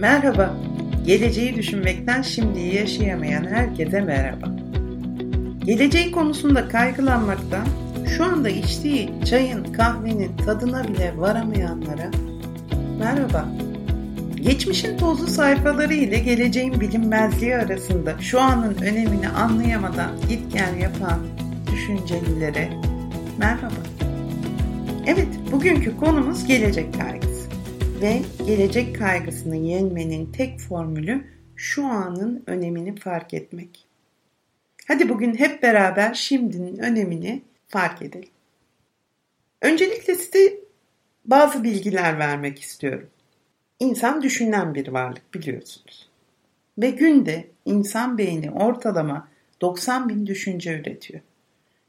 Merhaba, geleceği düşünmekten şimdiyi yaşayamayan herkese merhaba. Geleceği konusunda kaygılanmaktan, şu anda içtiği çayın, kahvenin tadına bile varamayanlara merhaba. Geçmişin tozlu sayfaları ile geleceğin bilinmezliği arasında şu anın önemini anlayamadan git gel yapan düşüncelilere merhaba. Evet, bugünkü konumuz gelecek kaygısı. Ve gelecek kaygısını yenmenin tek formülü şu anın önemini fark etmek. Hadi bugün hep beraber şimdinin önemini fark edelim. Öncelikle size bazı bilgiler vermek istiyorum. İnsan düşünen bir varlık biliyorsunuz. Ve günde insan beyni ortalama 90 bin düşünce üretiyor.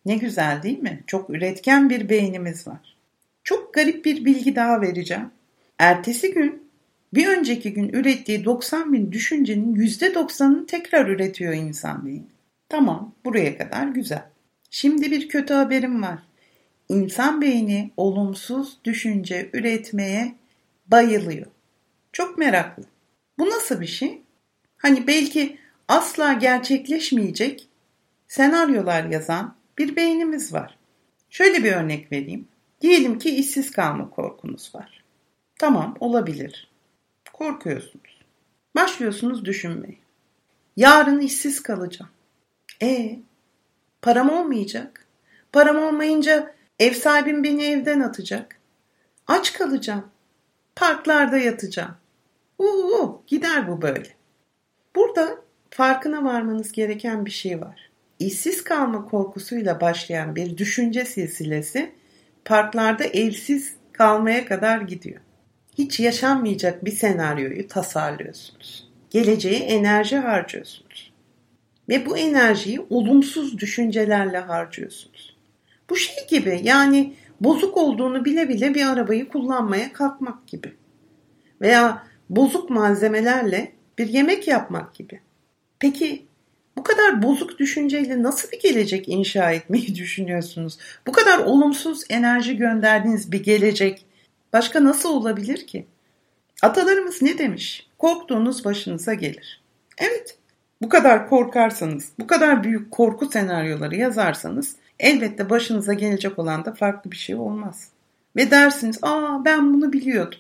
Ne güzel değil mi? Çok üretken bir beynimiz var. Çok garip bir bilgi daha vereceğim. Ertesi gün bir önceki gün ürettiği 90 bin düşüncenin %90'ını tekrar üretiyor insan beyni. Tamam buraya kadar güzel. Şimdi bir kötü haberim var. İnsan beyni olumsuz düşünce üretmeye bayılıyor. Çok meraklı. Bu nasıl bir şey? Hani belki asla gerçekleşmeyecek senaryolar yazan bir beynimiz var. Şöyle bir örnek vereyim. Diyelim ki işsiz kalma korkunuz var. Tamam olabilir. Korkuyorsunuz. Başlıyorsunuz düşünmeye. Yarın işsiz kalacağım. E param olmayacak. Param olmayınca ev sahibim beni evden atacak. Aç kalacağım. Parklarda yatacağım. Uuu gider bu böyle. Burada farkına varmanız gereken bir şey var. İşsiz kalma korkusuyla başlayan bir düşünce silsilesi parklarda evsiz kalmaya kadar gidiyor. Hiç yaşanmayacak bir senaryoyu tasarlıyorsunuz. Geleceğe enerji harcıyorsunuz. Ve bu enerjiyi olumsuz düşüncelerle harcıyorsunuz. Bu şey gibi yani bozuk olduğunu bile bile bir arabayı kullanmaya kalkmak gibi. Veya bozuk malzemelerle bir yemek yapmak gibi. Peki bu kadar bozuk düşünceyle nasıl bir gelecek inşa etmeyi düşünüyorsunuz? Bu kadar olumsuz enerji gönderdiğiniz bir gelecek başka nasıl olabilir ki? Atalarımız ne demiş? Korktuğunuz başınıza gelir. Evet, bu kadar korkarsanız, bu kadar büyük korku senaryoları yazarsanız elbette başınıza gelecek olan da farklı bir şey olmaz. Ve dersiniz, aa ben bunu biliyordum.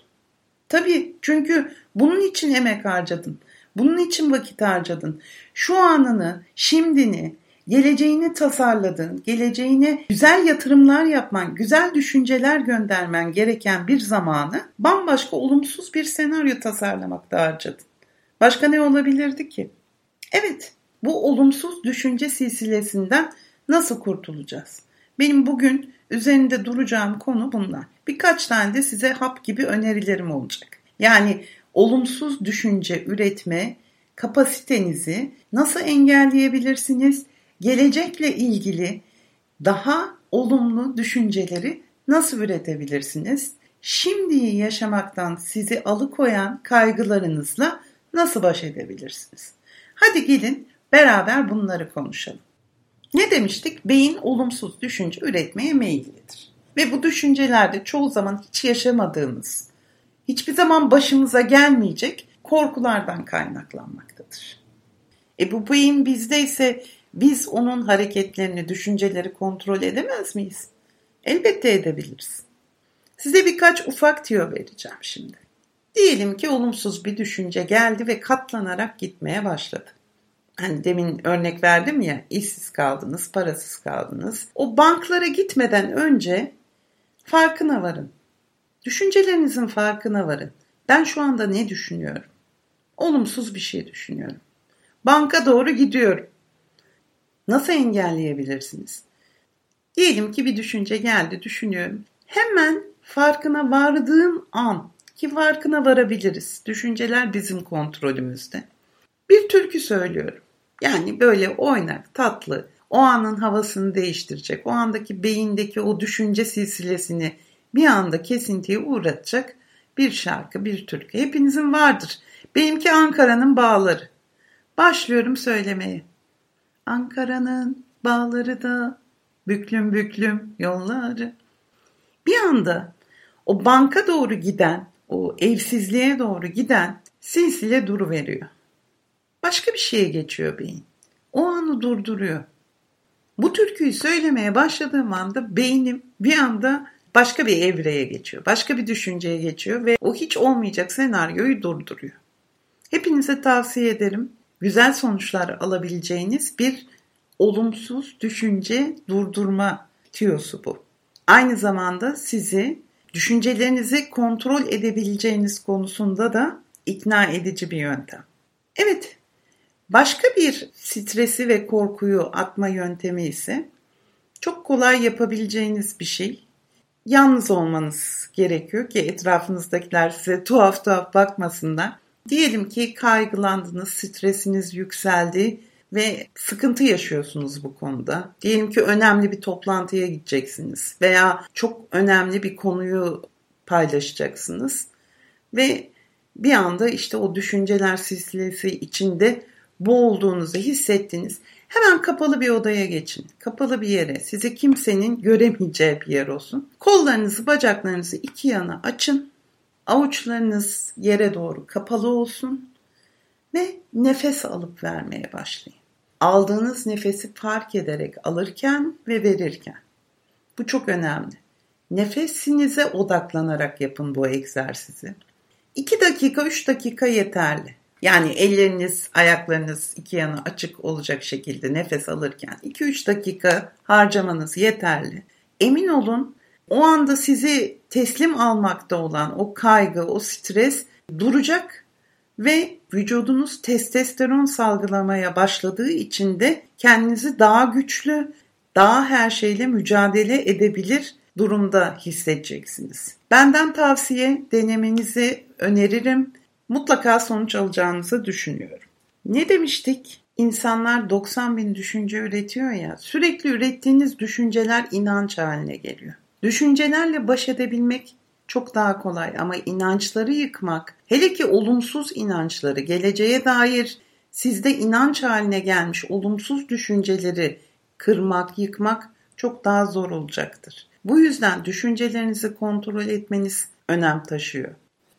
Tabii çünkü bunun için emek harcadın. Bunun için vakit harcadın. Şu anını, şimdini, geleceğini tasarladın, geleceğine güzel yatırımlar yapman, güzel düşünceler göndermen gereken bir zamanı bambaşka olumsuz bir senaryo tasarlamakta harcadın. Başka ne olabilirdi ki? Evet, bu olumsuz düşünce silsilesinden nasıl kurtulacağız? Benim bugün üzerinde duracağım konu bunlar. Birkaç tane de size hap gibi önerilerim olacak. Yani olumsuz düşünce üretme kapasitenizi nasıl engelleyebilirsiniz? Gelecekle ilgili daha olumlu düşünceleri nasıl üretebilirsiniz? Şimdiyi yaşamaktan sizi alıkoyan kaygılarınızla nasıl baş edebilirsiniz? Hadi gelin beraber bunları konuşalım. Ne demiştik? Beyin olumsuz düşünce üretmeye meyillidir. Ve bu düşüncelerde çoğu zaman hiç yaşamadığımız, hiçbir zaman başımıza gelmeyecek korkulardan kaynaklanmaktadır. E bu beyin bizde ise biz onun hareketlerini, düşünceleri kontrol edemez miyiz? Elbette edebiliriz. Size birkaç ufak tüyo vereceğim şimdi. Diyelim ki olumsuz bir düşünce geldi ve katlanarak gitmeye başladı. Hani demin örnek verdim ya işsiz kaldınız, parasız kaldınız. O banklara gitmeden önce farkına varın. Düşüncelerinizin farkına varın. Ben şu anda ne düşünüyorum? Olumsuz bir şey düşünüyorum. Banka doğru gidiyorum. Nasıl engelleyebilirsiniz? Diyelim ki bir düşünce geldi, düşünüyorum. Hemen farkına vardığım an ki farkına varabiliriz. Düşünceler bizim kontrolümüzde. Bir türkü söylüyorum. Yani böyle oynak, tatlı, o anın havasını değiştirecek, o andaki beyindeki o düşünce silsilesini bir anda kesintiye uğratacak bir şarkı, bir türkü. Hepinizin vardır. Benimki Ankara'nın bağları. Başlıyorum söylemeye. Ankara'nın bağları da büklüm büklüm yolları. Bir anda o banka doğru giden, o evsizliğe doğru giden silsile duru veriyor. Başka bir şeye geçiyor beyin. O anı durduruyor. Bu türküyü söylemeye başladığım anda beynim bir anda başka bir evreye geçiyor. Başka bir düşünceye geçiyor ve o hiç olmayacak senaryoyu durduruyor. Hepinize tavsiye ederim. Güzel sonuçlar alabileceğiniz bir olumsuz düşünce durdurma tiyosu bu. Aynı zamanda sizi düşüncelerinizi kontrol edebileceğiniz konusunda da ikna edici bir yöntem. Evet, başka bir stresi ve korkuyu atma yöntemi ise çok kolay yapabileceğiniz bir şey. Yalnız olmanız gerekiyor ki etrafınızdakiler size tuhaf tuhaf bakmasınlar. Diyelim ki kaygılandınız, stresiniz yükseldi ve sıkıntı yaşıyorsunuz bu konuda. Diyelim ki önemli bir toplantıya gideceksiniz veya çok önemli bir konuyu paylaşacaksınız ve bir anda işte o düşünceler silsilesi içinde boğulduğunuzu hissettiniz. Hemen kapalı bir odaya geçin. Kapalı bir yere. Sizi kimsenin göremeyeceği bir yer olsun. Kollarınızı, bacaklarınızı iki yana açın. Avuçlarınız yere doğru kapalı olsun ve nefes alıp vermeye başlayın. Aldığınız nefesi fark ederek alırken ve verirken. Bu çok önemli. Nefesinize odaklanarak yapın bu egzersizi. 2 dakika 3 dakika yeterli. Yani elleriniz, ayaklarınız iki yana açık olacak şekilde nefes alırken 2-3 dakika harcamanız yeterli. Emin olun o anda sizi teslim almakta olan o kaygı, o stres duracak ve vücudunuz testosteron salgılamaya başladığı için de kendinizi daha güçlü, daha her şeyle mücadele edebilir durumda hissedeceksiniz. Benden tavsiye denemenizi öneririm. Mutlaka sonuç alacağınızı düşünüyorum. Ne demiştik? İnsanlar 90 bin düşünce üretiyor ya, sürekli ürettiğiniz düşünceler inanç haline geliyor. Düşüncelerle baş edebilmek çok daha kolay ama inançları yıkmak, hele ki olumsuz inançları, geleceğe dair sizde inanç haline gelmiş olumsuz düşünceleri kırmak, yıkmak çok daha zor olacaktır. Bu yüzden düşüncelerinizi kontrol etmeniz önem taşıyor.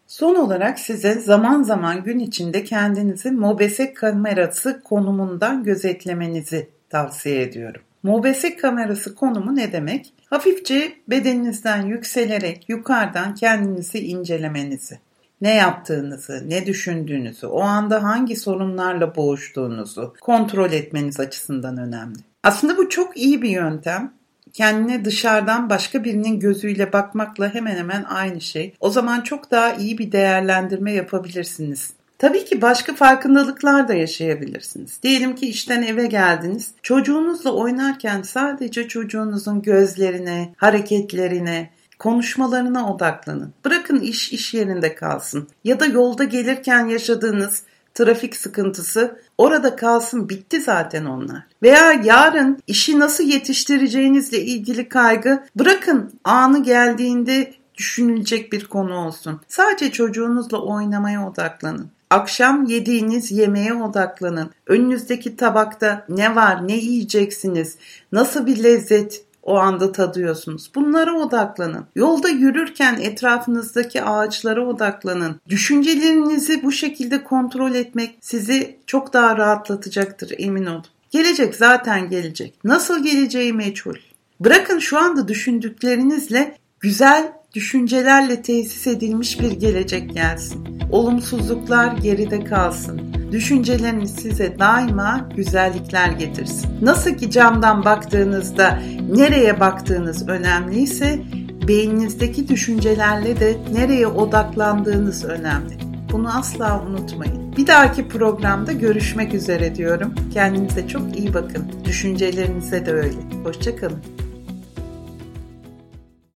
Son olarak size zaman zaman gün içinde kendinizi mobese kamerası konumundan gözetlemenizi tavsiye ediyorum. Mobese kamerası konumu ne demek? Hafifçe bedeninizden yükselerek yukarıdan kendinizi incelemenizi. Ne yaptığınızı, ne düşündüğünüzü, o anda hangi sorunlarla boğuştuğunuzu kontrol etmeniz açısından önemli. Aslında bu çok iyi bir yöntem kendine dışarıdan başka birinin gözüyle bakmakla hemen hemen aynı şey. O zaman çok daha iyi bir değerlendirme yapabilirsiniz. Tabii ki başka farkındalıklar da yaşayabilirsiniz. Diyelim ki işten eve geldiniz. Çocuğunuzla oynarken sadece çocuğunuzun gözlerine, hareketlerine, konuşmalarına odaklanın. Bırakın iş iş yerinde kalsın. Ya da yolda gelirken yaşadığınız trafik sıkıntısı orada kalsın bitti zaten onlar. Veya yarın işi nasıl yetiştireceğinizle ilgili kaygı bırakın anı geldiğinde düşünülecek bir konu olsun. Sadece çocuğunuzla oynamaya odaklanın. Akşam yediğiniz yemeğe odaklanın. Önünüzdeki tabakta ne var, ne yiyeceksiniz, nasıl bir lezzet o anda tadıyorsunuz. Bunlara odaklanın. Yolda yürürken etrafınızdaki ağaçlara odaklanın. Düşüncelerinizi bu şekilde kontrol etmek sizi çok daha rahatlatacaktır emin olun. Gelecek zaten gelecek. Nasıl geleceği meçhul. Bırakın şu anda düşündüklerinizle güzel düşüncelerle tesis edilmiş bir gelecek gelsin. Olumsuzluklar geride kalsın. Düşünceleriniz size daima güzellikler getirsin. Nasıl ki camdan baktığınızda nereye baktığınız önemliyse beyninizdeki düşüncelerle de nereye odaklandığınız önemli. Bunu asla unutmayın. Bir dahaki programda görüşmek üzere diyorum. Kendinize çok iyi bakın. Düşüncelerinize de öyle. Hoşçakalın.